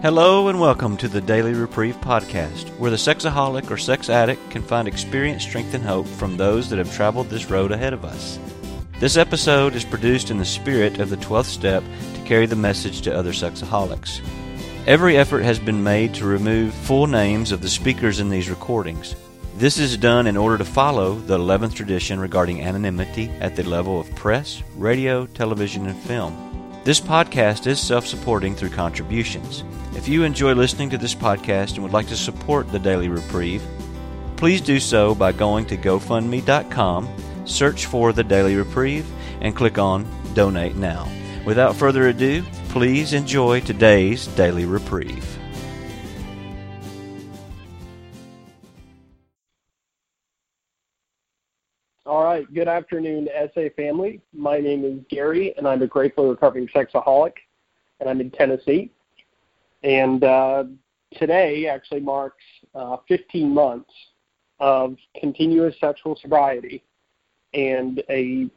Hello and welcome to the Daily Reprieve podcast, where the sexaholic or sex addict can find experience, strength, and hope from those that have traveled this road ahead of us. This episode is produced in the spirit of the 12th step to carry the message to other sexaholics. Every effort has been made to remove full names of the speakers in these recordings. This is done in order to follow the 11th tradition regarding anonymity at the level of press, radio, television, and film. This podcast is self supporting through contributions. If you enjoy listening to this podcast and would like to support the Daily Reprieve, please do so by going to GoFundMe.com, search for the Daily Reprieve, and click on Donate Now. Without further ado, please enjoy today's Daily Reprieve. Good afternoon, SA family. My name is Gary, and I'm a gratefully recovering sexaholic, and I'm in Tennessee. And uh, today actually marks uh, 15 months of continuous sexual sobriety and a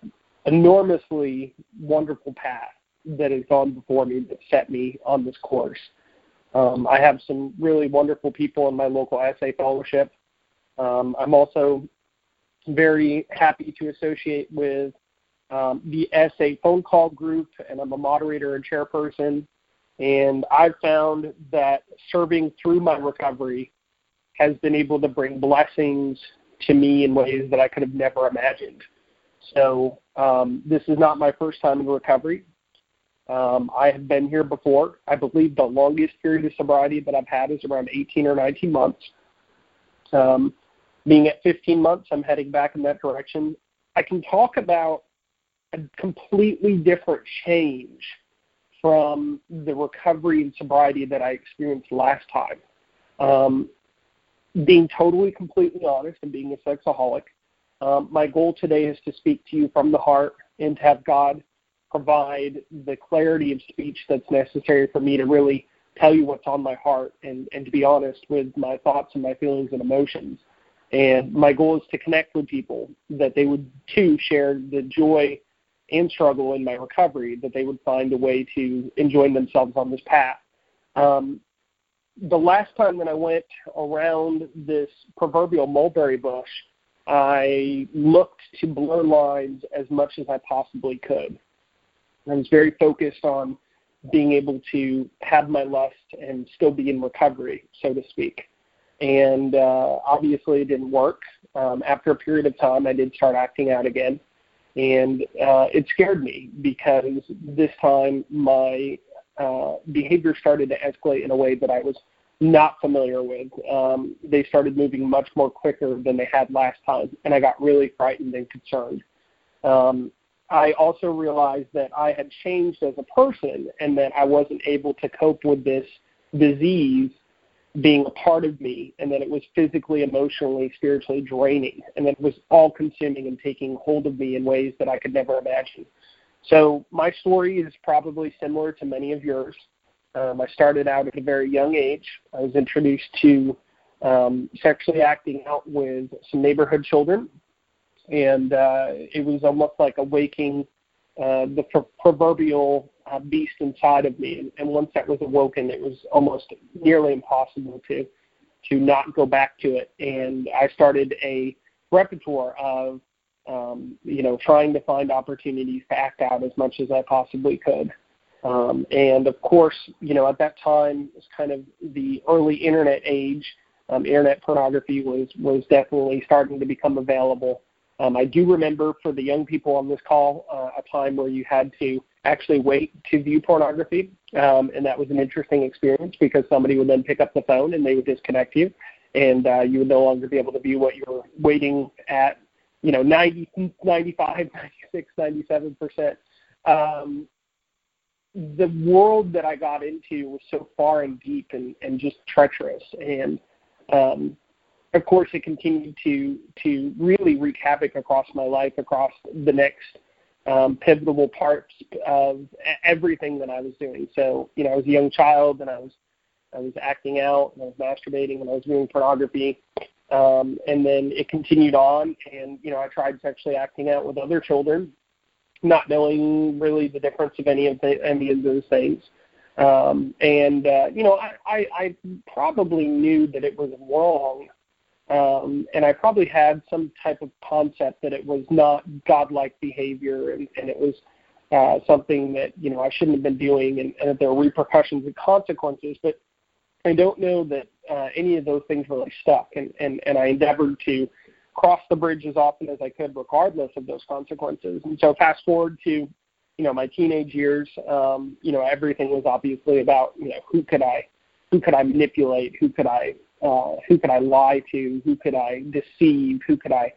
enormously wonderful path that has gone before me that set me on this course. Um, I have some really wonderful people in my local SA fellowship. Um, I'm also very happy to associate with um, the SA phone call group, and I'm a moderator and chairperson. And I've found that serving through my recovery has been able to bring blessings to me in ways that I could have never imagined. So um, this is not my first time in recovery. Um, I have been here before. I believe the longest period of sobriety that I've had is around 18 or 19 months. Um, being at 15 months, I'm heading back in that direction. I can talk about a completely different change from the recovery and sobriety that I experienced last time. Um, being totally, completely honest and being a sexaholic, um, my goal today is to speak to you from the heart and to have God provide the clarity of speech that's necessary for me to really tell you what's on my heart and, and to be honest with my thoughts and my feelings and emotions. And my goal is to connect with people that they would too share the joy and struggle in my recovery, that they would find a way to enjoy themselves on this path. Um, the last time that I went around this proverbial mulberry bush, I looked to blur lines as much as I possibly could. I was very focused on being able to have my lust and still be in recovery, so to speak and uh, obviously it didn't work. Um, after a period of time, I did start acting out again, and uh, it scared me because this time my uh, behavior started to escalate in a way that I was not familiar with. Um, they started moving much more quicker than they had last time, and I got really frightened and concerned. Um, I also realized that I had changed as a person and that I wasn't able to cope with this disease being a part of me, and then it was physically, emotionally, spiritually draining, and then it was all consuming and taking hold of me in ways that I could never imagine. So my story is probably similar to many of yours. Um, I started out at a very young age. I was introduced to um, sexually acting out with some neighborhood children, and uh, it was almost like awaking uh, the proverbial uh, beast inside of me. And, and once that was awoken, it was almost nearly impossible to to not go back to it. And I started a repertoire of um, you know trying to find opportunities to act out as much as I possibly could. Um, and of course, you know, at that time it was kind of the early internet age. Um, internet pornography was was definitely starting to become available. Um, I do remember for the young people on this call uh, a time where you had to actually wait to view pornography, um, and that was an interesting experience because somebody would then pick up the phone and they would disconnect you, and uh, you would no longer be able to view what you were waiting at, you know, 90, 95, 96, 97 percent. Um, the world that I got into was so far and deep and, and just treacherous, and um, of course, it continued to to really wreak havoc across my life, across the next um, pivotal parts of everything that I was doing. So, you know, I was a young child, and I was I was acting out, and I was masturbating, and I was viewing pornography, um, and then it continued on. And you know, I tried sexually acting out with other children, not knowing really the difference of any of the, any of those things. Um, and uh, you know, I, I, I probably knew that it was wrong, um, and I probably had some type of concept that it was not godlike behavior, and, and it was uh, something that you know I shouldn't have been doing, and, and that there were repercussions and consequences. But I don't know that uh, any of those things really stuck, and, and and I endeavored to cross the bridge as often as I could, regardless of those consequences. And so, fast forward to you know my teenage years um you know everything was obviously about you know who could i who could i manipulate who could i uh who could i lie to? Who could i deceive? Who could i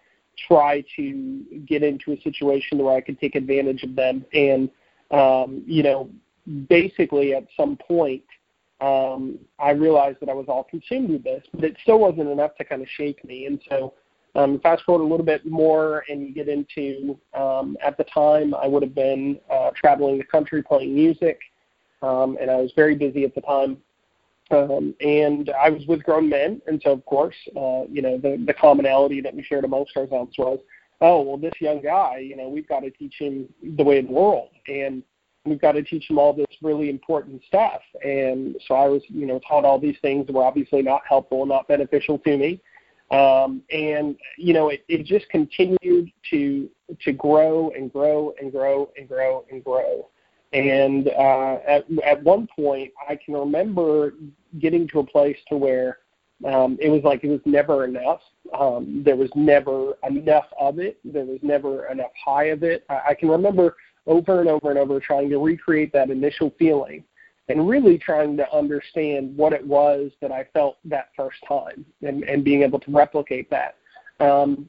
try to get into a situation where i could take advantage of them? And um you know basically at some point um i realized that i was all consumed with this but it still wasn't enough to kind of shake me. And so um, fast forward a little bit more, and you get into um, at the time I would have been uh, traveling the country playing music, um, and I was very busy at the time. Um, and I was with grown men, and so of course, uh, you know, the, the commonality that we shared amongst ourselves was, oh, well, this young guy, you know, we've got to teach him the way of the world, and we've got to teach him all this really important stuff. And so I was, you know, taught all these things that were obviously not helpful, and not beneficial to me. Um, and you know, it, it just continued to to grow and grow and grow and grow and grow. And uh, at at one point, I can remember getting to a place to where um, it was like it was never enough. Um, there was never enough of it. There was never enough high of it. I, I can remember over and over and over trying to recreate that initial feeling and really trying to understand what it was that I felt that first time and, and being able to replicate that. Um,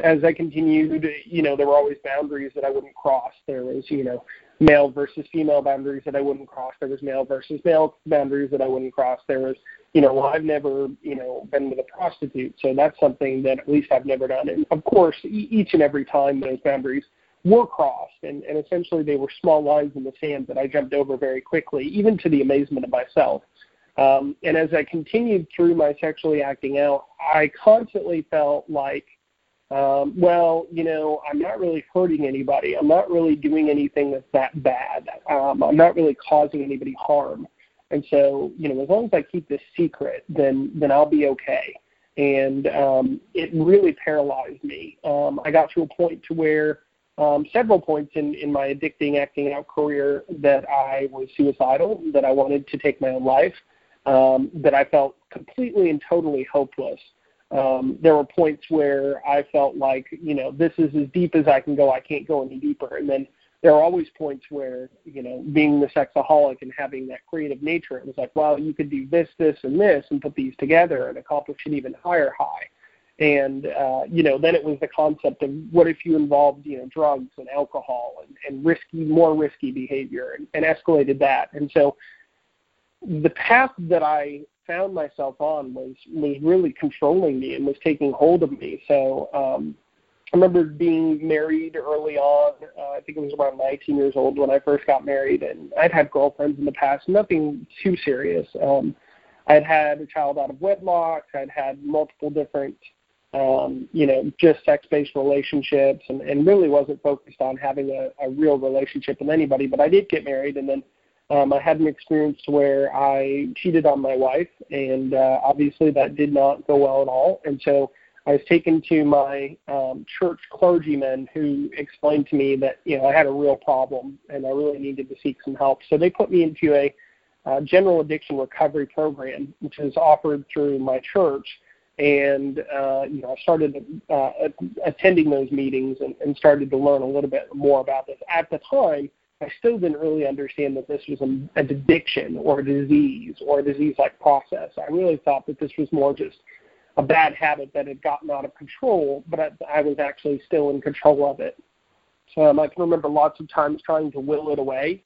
as I continued, you know, there were always boundaries that I wouldn't cross. There was, you know, male versus female boundaries that I wouldn't cross. There was male versus male boundaries that I wouldn't cross. There was, you know, well, I've never, you know, been with a prostitute, so that's something that at least I've never done. And of course, each and every time those boundaries were crossed, and, and essentially they were small lines in the sand that I jumped over very quickly, even to the amazement of myself. Um, and as I continued through my sexually acting out, I constantly felt like, um, well, you know, I'm not really hurting anybody. I'm not really doing anything that's that bad. Um, I'm not really causing anybody harm. And so, you know, as long as I keep this secret, then then I'll be okay. And um, it really paralyzed me. Um, I got to a point to where um, several points in, in my addicting acting out career that I was suicidal, that I wanted to take my own life, um, that I felt completely and totally hopeless. Um, there were points where I felt like, you know, this is as deep as I can go. I can't go any deeper. And then there are always points where, you know, being the sexaholic and having that creative nature, it was like, well, you could do this, this, and this and put these together and accomplish an even higher high. And uh, you know, then it was the concept of what if you involved you know drugs and alcohol and, and risky, more risky behavior, and, and escalated that. And so, the path that I found myself on was was really controlling me and was taking hold of me. So um, I remember being married early on. Uh, I think it was around 19 years old when I first got married, and I'd had girlfriends in the past, nothing too serious. Um, I'd had a child out of wedlock. I'd had multiple different um, you know, just sex-based relationships, and, and really wasn't focused on having a, a real relationship with anybody. But I did get married, and then um, I had an experience where I cheated on my wife, and uh, obviously that did not go well at all. And so I was taken to my um, church clergyman, who explained to me that you know I had a real problem, and I really needed to seek some help. So they put me into a uh, general addiction recovery program, which is offered through my church and uh, you know I started uh, attending those meetings and, and started to learn a little bit more about this. At the time, I still didn't really understand that this was an, addiction or a disease or a disease-like process. I really thought that this was more just a bad habit that had gotten out of control, but I, I was actually still in control of it. So um, I can remember lots of times trying to will it away.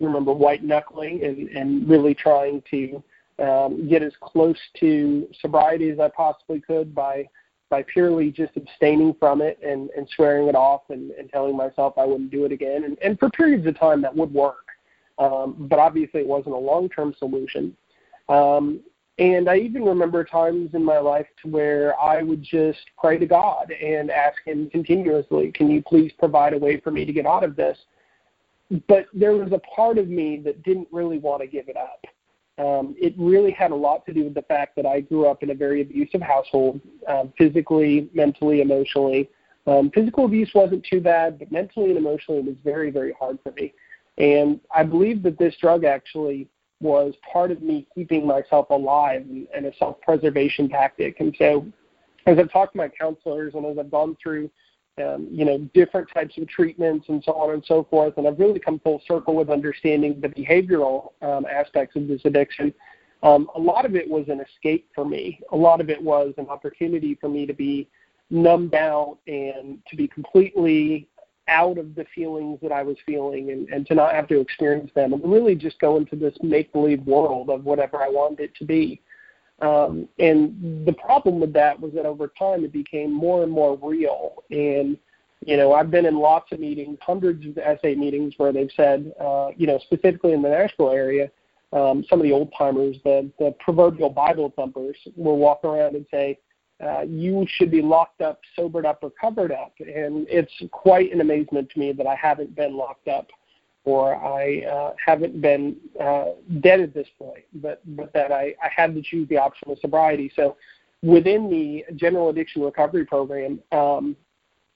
I remember white knuckling and, and really trying to um, get as close to sobriety as I possibly could by by purely just abstaining from it and, and swearing it off and, and telling myself I wouldn't do it again. And, and for periods of time that would work. Um, but obviously it wasn't a long term solution. Um, and I even remember times in my life to where I would just pray to God and ask Him continuously, Can you please provide a way for me to get out of this? but there was a part of me that didn't really want to give it up. Um, it really had a lot to do with the fact that I grew up in a very abusive household, uh, physically, mentally, emotionally. Um, physical abuse wasn't too bad, but mentally and emotionally it was very, very hard for me. And I believe that this drug actually was part of me keeping myself alive and, and a self-preservation tactic. And so, as I've talked to my counselors and as I've gone through um, you know, different types of treatments and so on and so forth. And I've really come full circle with understanding the behavioral um, aspects of this addiction. Um, a lot of it was an escape for me. A lot of it was an opportunity for me to be numbed out and to be completely out of the feelings that I was feeling and, and to not have to experience them and really just go into this make believe world of whatever I wanted it to be. Um, and the problem with that was that over time it became more and more real. And, you know, I've been in lots of meetings, hundreds of SA meetings where they've said, uh, you know, specifically in the Nashville area, um, some of the old timers, the, the proverbial Bible thumpers, will walk around and say, uh, you should be locked up, sobered up, or covered up. And it's quite an amazement to me that I haven't been locked up or I uh, haven't been uh, dead at this point, but but that I, I had to choose the option of sobriety. So within the general addiction recovery program, um,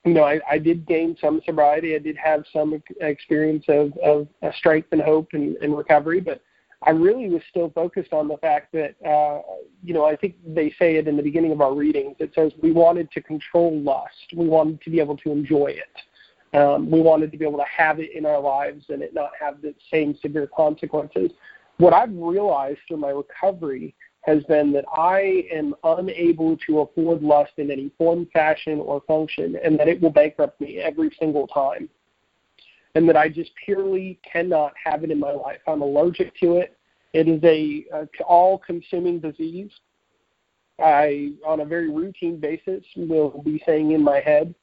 you know, I, I did gain some sobriety. I did have some experience of, of strength and hope and, and recovery, but I really was still focused on the fact that, uh, you know, I think they say it in the beginning of our readings. It says we wanted to control lust. We wanted to be able to enjoy it. Um, we wanted to be able to have it in our lives and it not have the same severe consequences. What I've realized through my recovery has been that I am unable to afford lust in any form, fashion, or function, and that it will bankrupt me every single time. And that I just purely cannot have it in my life. I'm allergic to it. It is a, a all-consuming disease. I, on a very routine basis, will be saying in my head,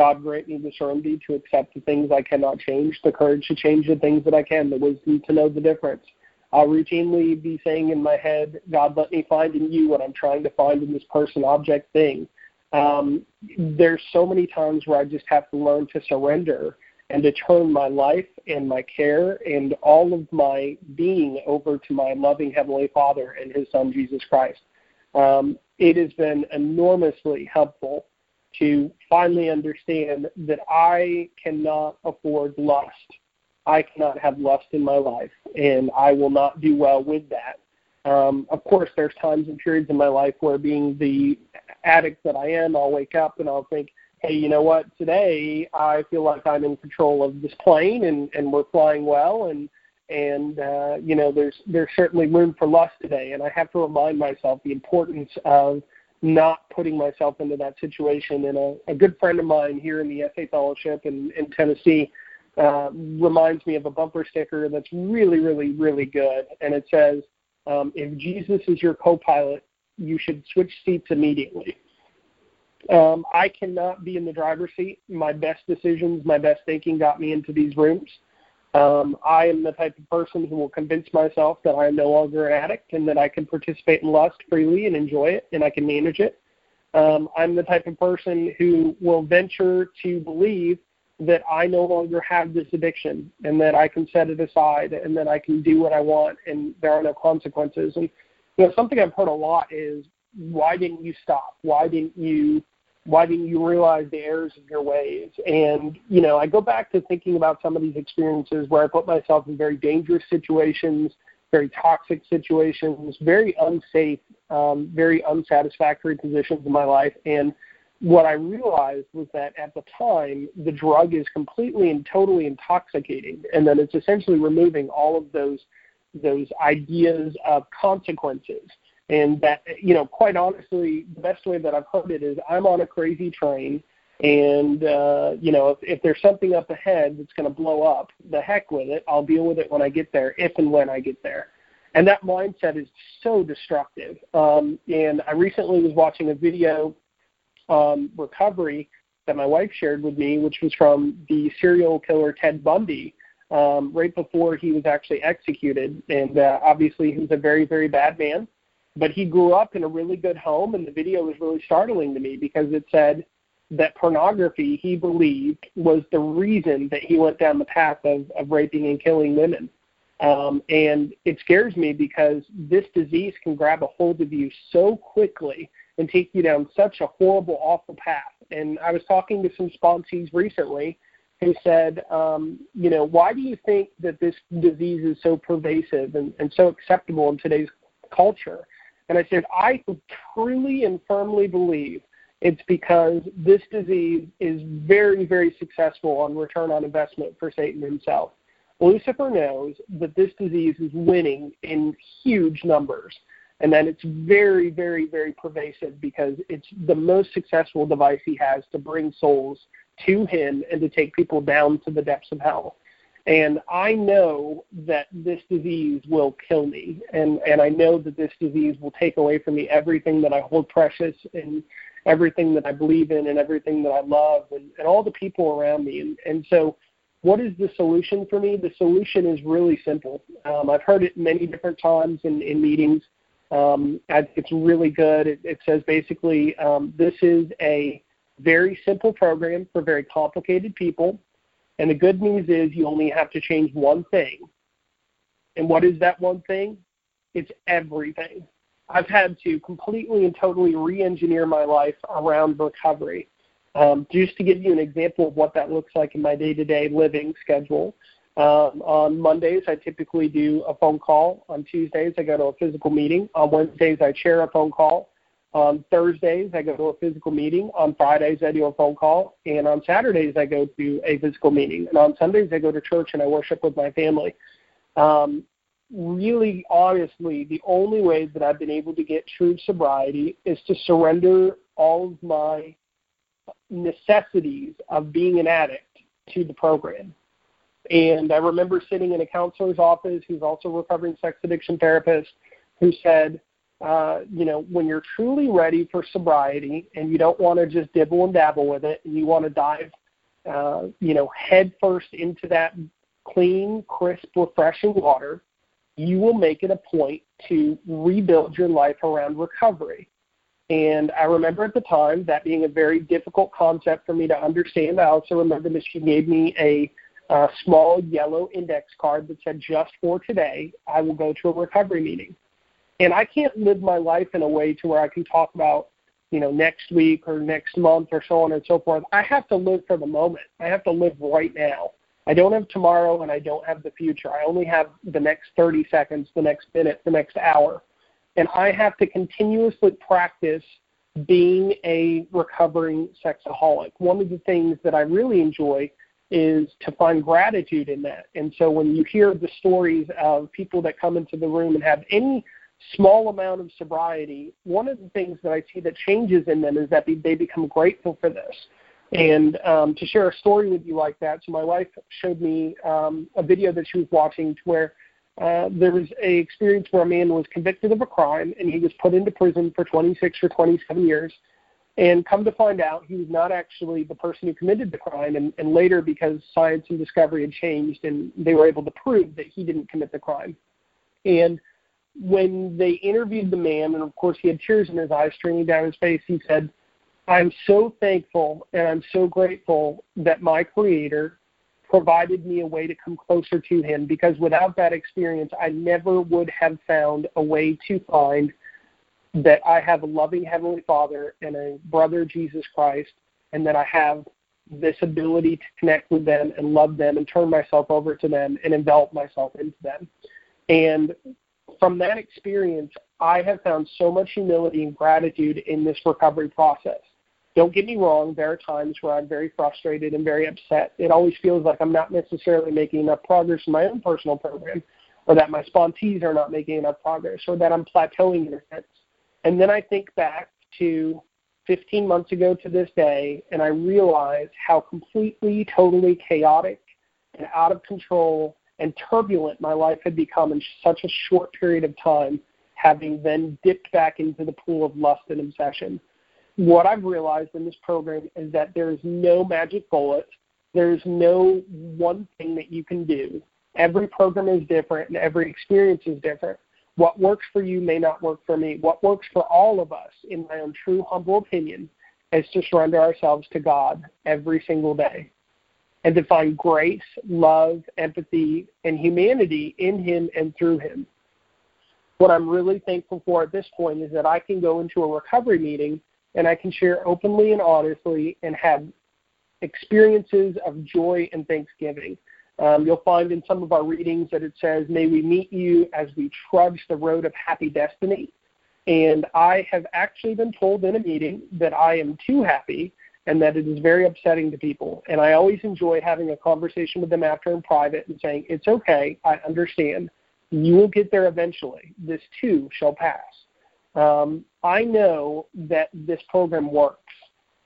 God grant me the serenity to accept the things I cannot change, the courage to change the things that I can, the wisdom to know the difference. I'll routinely be saying in my head, God, let me find in you what I'm trying to find in this person, object, thing. Um, there's so many times where I just have to learn to surrender and to turn my life and my care and all of my being over to my loving Heavenly Father and His Son, Jesus Christ. Um, it has been enormously helpful to finally understand that I cannot afford lust. I cannot have lust in my life, and I will not do well with that. Um, of course, there's times and periods in my life where, being the addict that I am, I'll wake up and I'll think, hey, you know what? Today I feel like I'm in control of this plane, and and we're flying well, and and uh, you know, there's there's certainly room for lust today, and I have to remind myself the importance of not putting myself into that situation. And a, a good friend of mine here in the SA Fellowship in, in Tennessee uh, reminds me of a bumper sticker that's really, really, really good. And it says, um, if Jesus is your co pilot, you should switch seats immediately. Um, I cannot be in the driver's seat. My best decisions, my best thinking got me into these rooms. Um, I am the type of person who will convince myself that I am no longer an addict and that I can participate in lust freely and enjoy it and I can manage it. Um, I'm the type of person who will venture to believe that I no longer have this addiction and that I can set it aside and that I can do what I want and there are no consequences. And you know, something I've heard a lot is, why didn't you stop? Why didn't you why didn't you realize the errors of your ways? And, you know, I go back to thinking about some of these experiences where I put myself in very dangerous situations, very toxic situations, very unsafe, um, very unsatisfactory positions in my life. And what I realized was that at the time, the drug is completely and totally intoxicating, and that it's essentially removing all of those those ideas of consequences and that, you know, quite honestly, the best way that I've heard it is I'm on a crazy train, and uh, you know, if, if there's something up ahead that's going to blow up, the heck with it. I'll deal with it when I get there, if and when I get there. And that mindset is so destructive. Um, and I recently was watching a video on recovery that my wife shared with me, which was from the serial killer Ted Bundy, um, right before he was actually executed. And uh, obviously, he was a very, very bad man but he grew up in a really good home and the video was really startling to me because it said that pornography he believed was the reason that he went down the path of, of raping and killing women. Um, and it scares me because this disease can grab a hold of you so quickly and take you down such a horrible, awful path. And I was talking to some sponsees recently who said, um, you know, why do you think that this disease is so pervasive and, and so acceptable in today's culture? And I said, I truly and firmly believe it's because this disease is very, very successful on return on investment for Satan himself. Lucifer knows that this disease is winning in huge numbers and that it's very, very, very pervasive because it's the most successful device he has to bring souls to him and to take people down to the depths of hell. And I know that this disease will kill me, and and I know that this disease will take away from me everything that I hold precious and everything that I believe in and everything that I love and, and all the people around me. And and so, what is the solution for me? The solution is really simple. Um, I've heard it many different times in, in meetings. Um, I it's really good. It, it says basically um, this is a very simple program for very complicated people. And the good news is you only have to change one thing. And what is that one thing? It's everything. I've had to completely and totally re engineer my life around recovery. Um, just to give you an example of what that looks like in my day to day living schedule, um, on Mondays, I typically do a phone call. On Tuesdays, I go to a physical meeting. On Wednesdays, I chair a phone call. On Thursdays, I go to a physical meeting. On Fridays, I do a phone call. And on Saturdays, I go to a physical meeting. And on Sundays, I go to church and I worship with my family. Um, really, honestly, the only way that I've been able to get true sobriety is to surrender all of my necessities of being an addict to the program. And I remember sitting in a counselor's office who's also a recovering sex addiction therapist who said, uh, you know, when you're truly ready for sobriety and you don't want to just dibble and dabble with it and you want to dive, uh, you know, head first into that clean, crisp, refreshing water, you will make it a point to rebuild your life around recovery. And I remember at the time that being a very difficult concept for me to understand. I also remember that she gave me a a small yellow index card that said, just for today, I will go to a recovery meeting. And I can't live my life in a way to where I can talk about, you know, next week or next month or so on and so forth. I have to live for the moment. I have to live right now. I don't have tomorrow and I don't have the future. I only have the next 30 seconds, the next minute, the next hour. And I have to continuously practice being a recovering sexaholic. One of the things that I really enjoy is to find gratitude in that. And so when you hear the stories of people that come into the room and have any small amount of sobriety, one of the things that I see that changes in them is that they become grateful for this. And um, to share a story with you like that, so my wife showed me um, a video that she was watching to where uh, there was a experience where a man was convicted of a crime and he was put into prison for 26 or 27 years and come to find out, he was not actually the person who committed the crime. And, and later, because science and discovery had changed, and they were able to prove that he didn't commit the crime. And when they interviewed the man, and of course he had tears in his eyes streaming down his face, he said, I'm so thankful and I'm so grateful that my Creator provided me a way to come closer to Him because without that experience, I never would have found a way to find that I have a loving Heavenly Father and a brother, Jesus Christ, and that I have this ability to connect with them and love them and turn myself over to them and envelop myself into them. And from that experience, I have found so much humility and gratitude in this recovery process. Don't get me wrong, there are times where I'm very frustrated and very upset. It always feels like I'm not necessarily making enough progress in my own personal program, or that my sponsees are not making enough progress, or that I'm plateauing in a sense. And then I think back to 15 months ago to this day, and I realize how completely, totally chaotic and out of control and turbulent my life had become in such a short period of time, having then dipped back into the pool of lust and obsession. What I've realized in this program is that there is no magic bullet. There's no one thing that you can do. Every program is different and every experience is different. What works for you may not work for me. What works for all of us, in my own true, humble opinion, is to surrender ourselves to God every single day and to find grace, love, empathy, and humanity in Him and through Him. What I'm really thankful for at this point is that I can go into a recovery meeting and I can share openly and honestly and have experiences of joy and thanksgiving. Um, you'll find in some of our readings that it says, May we meet you as we trudge the road of happy destiny. And I have actually been told in a meeting that I am too happy and that it is very upsetting to people. And I always enjoy having a conversation with them after in private and saying, It's okay, I understand. You will get there eventually. This too shall pass. Um, I know that this program works.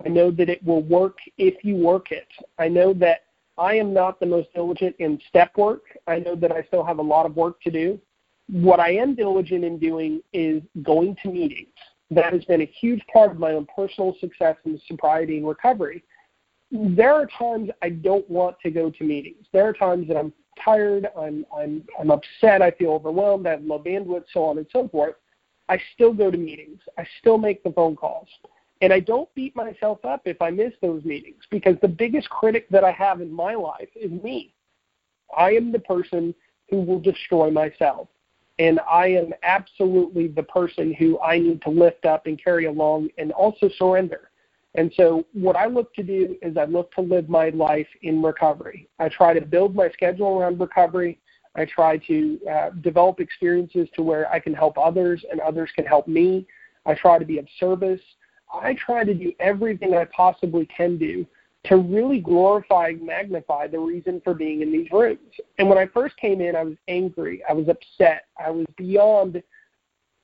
I know that it will work if you work it. I know that I am not the most diligent in step work. I know that I still have a lot of work to do. What I am diligent in doing is going to meetings. That has been a huge part of my own personal success in sobriety and recovery. There are times I don't want to go to meetings. There are times that I'm tired, I'm I'm I'm upset, I feel overwhelmed, I have low bandwidth, so on and so forth. I still go to meetings. I still make the phone calls. And I don't beat myself up if I miss those meetings because the biggest critic that I have in my life is me. I am the person who will destroy myself. And I am absolutely the person who I need to lift up and carry along and also surrender. And so, what I look to do is I look to live my life in recovery. I try to build my schedule around recovery. I try to uh, develop experiences to where I can help others and others can help me. I try to be of service. I try to do everything I possibly can do to really glorify and magnify the reason for being in these rooms. And when I first came in, I was angry. I was upset. I was beyond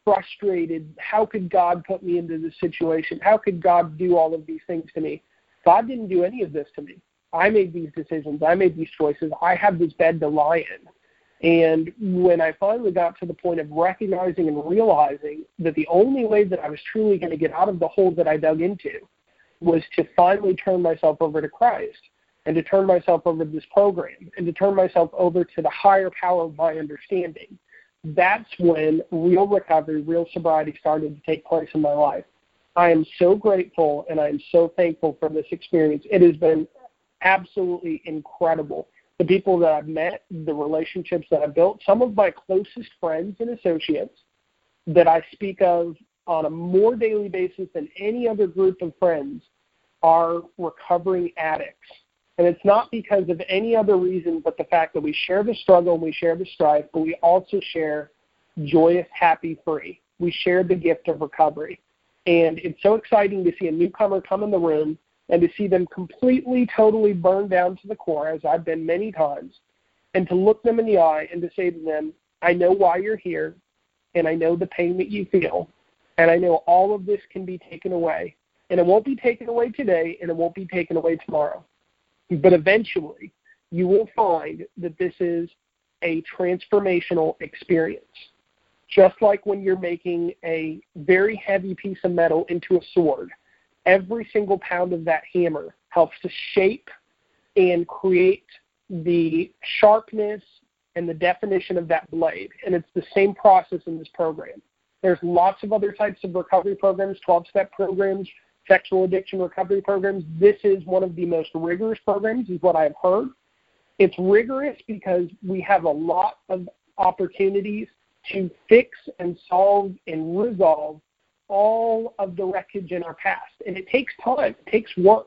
frustrated. How could God put me into this situation? How could God do all of these things to me? God didn't do any of this to me. I made these decisions. I made these choices. I have this bed to lie in. And when I finally got to the point of recognizing and realizing that the only way that I was truly going to get out of the hole that I dug into was to finally turn myself over to Christ and to turn myself over to this program and to turn myself over to the higher power of my understanding, that's when real recovery, real sobriety started to take place in my life. I am so grateful and I am so thankful for this experience. It has been absolutely incredible the people that I've met, the relationships that I've built, some of my closest friends and associates that I speak of on a more daily basis than any other group of friends are recovering addicts. And it's not because of any other reason but the fact that we share the struggle and we share the strife, but we also share joyous, happy, free. We share the gift of recovery. And it's so exciting to see a newcomer come in the room and to see them completely, totally burned down to the core, as I've been many times, and to look them in the eye and to say to them, I know why you're here, and I know the pain that you feel, and I know all of this can be taken away. And it won't be taken away today, and it won't be taken away tomorrow. But eventually, you will find that this is a transformational experience. Just like when you're making a very heavy piece of metal into a sword, every single pound of that hammer helps to shape and create the sharpness and the definition of that blade. And it's the same process in this program. There's lots of other types of recovery programs, 12 step programs, sexual addiction recovery programs. This is one of the most rigorous programs, is what I've heard. It's rigorous because we have a lot of opportunities to fix and solve and resolve all of the wreckage in our past. And it takes time, it takes work.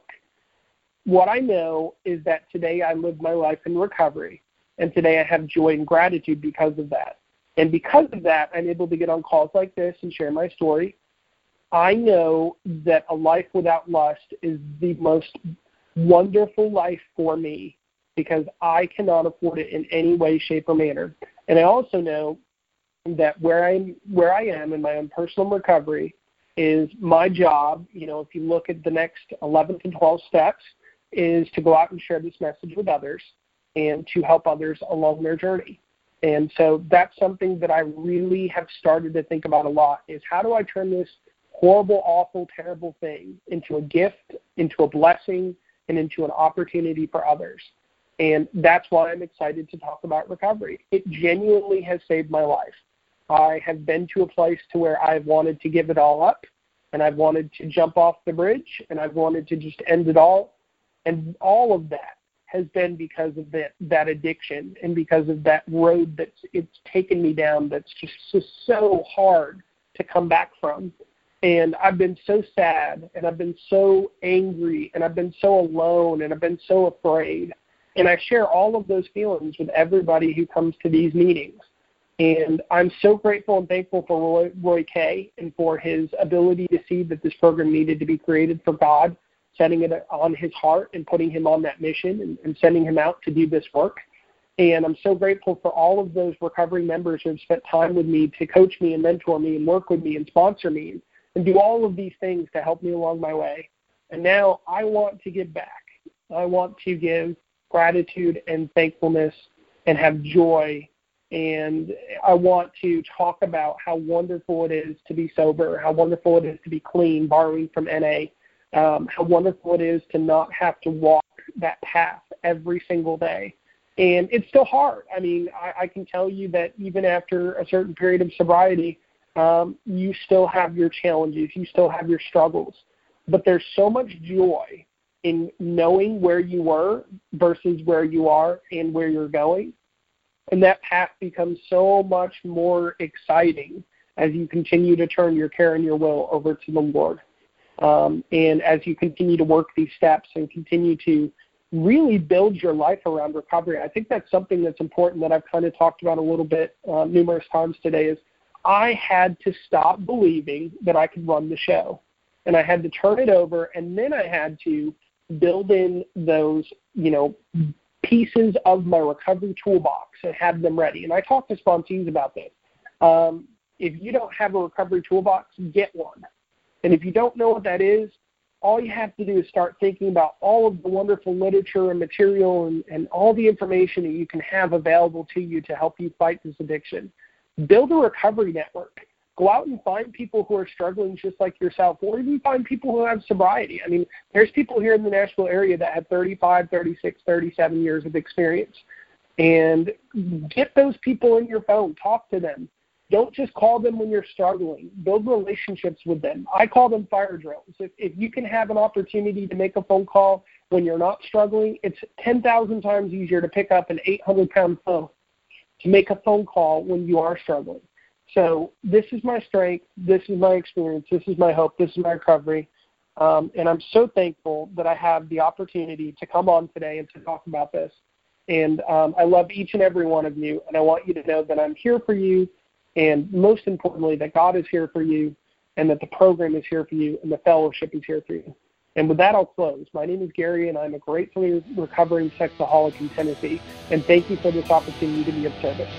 What I know is that today I live my life in recovery, and today I have joy and gratitude because of that. And because of that, I'm able to get on calls like this and share my story. I know that a life without lust is the most wonderful life for me because I cannot afford it in any way, shape, or manner. And I also know that where I'm where I am in my own personal recovery is my job. You know, if you look at the next 11 to 12 steps, is to go out and share this message with others and to help others along their journey. And so that's something that I really have started to think about a lot is how do I turn this horrible, awful, terrible thing into a gift, into a blessing, and into an opportunity for others. And that's why I'm excited to talk about recovery. It genuinely has saved my life. I have been to a place to where I've wanted to give it all up. and I've wanted to jump off the bridge, and I've wanted to just end it all. And all of that has been because of that that addiction and because of that road that's it's taken me down that's just, just so hard to come back from. And I've been so sad and I've been so angry and I've been so alone and I've been so afraid. And I share all of those feelings with everybody who comes to these meetings. And I'm so grateful and thankful for Roy, Roy and for his ability to see that this program needed to be created for God, setting it on his heart and putting him on that mission and, and sending him out to do this work. And I'm so grateful for all of those recovery members who have spent time with me to coach me and mentor me and work with me and sponsor me and do all of these things to help me along my way. And now I want to give back. I want to give gratitude and thankfulness and have joy and I want to talk about how wonderful it is to be sober, how wonderful it is to be clean, borrowing from NA, um, how wonderful it is to not have to walk that path every single day. And it's still hard. I mean, I, I can tell you that even after a certain period of sobriety, um, you still have your challenges, you still have your struggles. But there's so much joy in knowing where you were versus where you are and where you're going and that path becomes so much more exciting as you continue to turn your care and your will over to the Lord. Um, and as you continue to work these steps and continue to really build your life around recovery, I think that's something that's important that I've kind of talked about a little bit uh, numerous times today. Is I had to stop believing that I could run the show, and I had to turn it over, and then I had to build in those, you know, pieces of my recovery toolbox and have them ready. And I talk to sponsees about this. Um, if you don't have a recovery toolbox, get one. And if you don't know what that is, all you have to do is start thinking about all of the wonderful literature and material and, and all the information that you can have available to you to help you fight this addiction. Build a recovery network go out and find people who are struggling just like yourself, or even find people who have sobriety. I mean, there's people here in the Nashville area that have 35, 36, 37 years of experience. And get those people in your phone, talk to them. Don't just call them when you're struggling. Build relationships with them. I call them fire drills. If, if you can have an opportunity to make a phone call when you're not struggling, it's 10,000 times easier to pick up an 800 pound phone to make a phone call when you are struggling. So this is my strength. This is my experience. This is my hope. This is my recovery. Um, and I'm so thankful that I have the opportunity to come on today and to talk about this. And um, I love each and every one of you. And I want you to know that I'm here for you. And most importantly, that God is here for you and that the program is here for you and the fellowship is here for you. And with that, I'll close. My name is Gary, and I'm a gratefully recovering sexaholic in Tennessee. And thank you for this opportunity to be of service.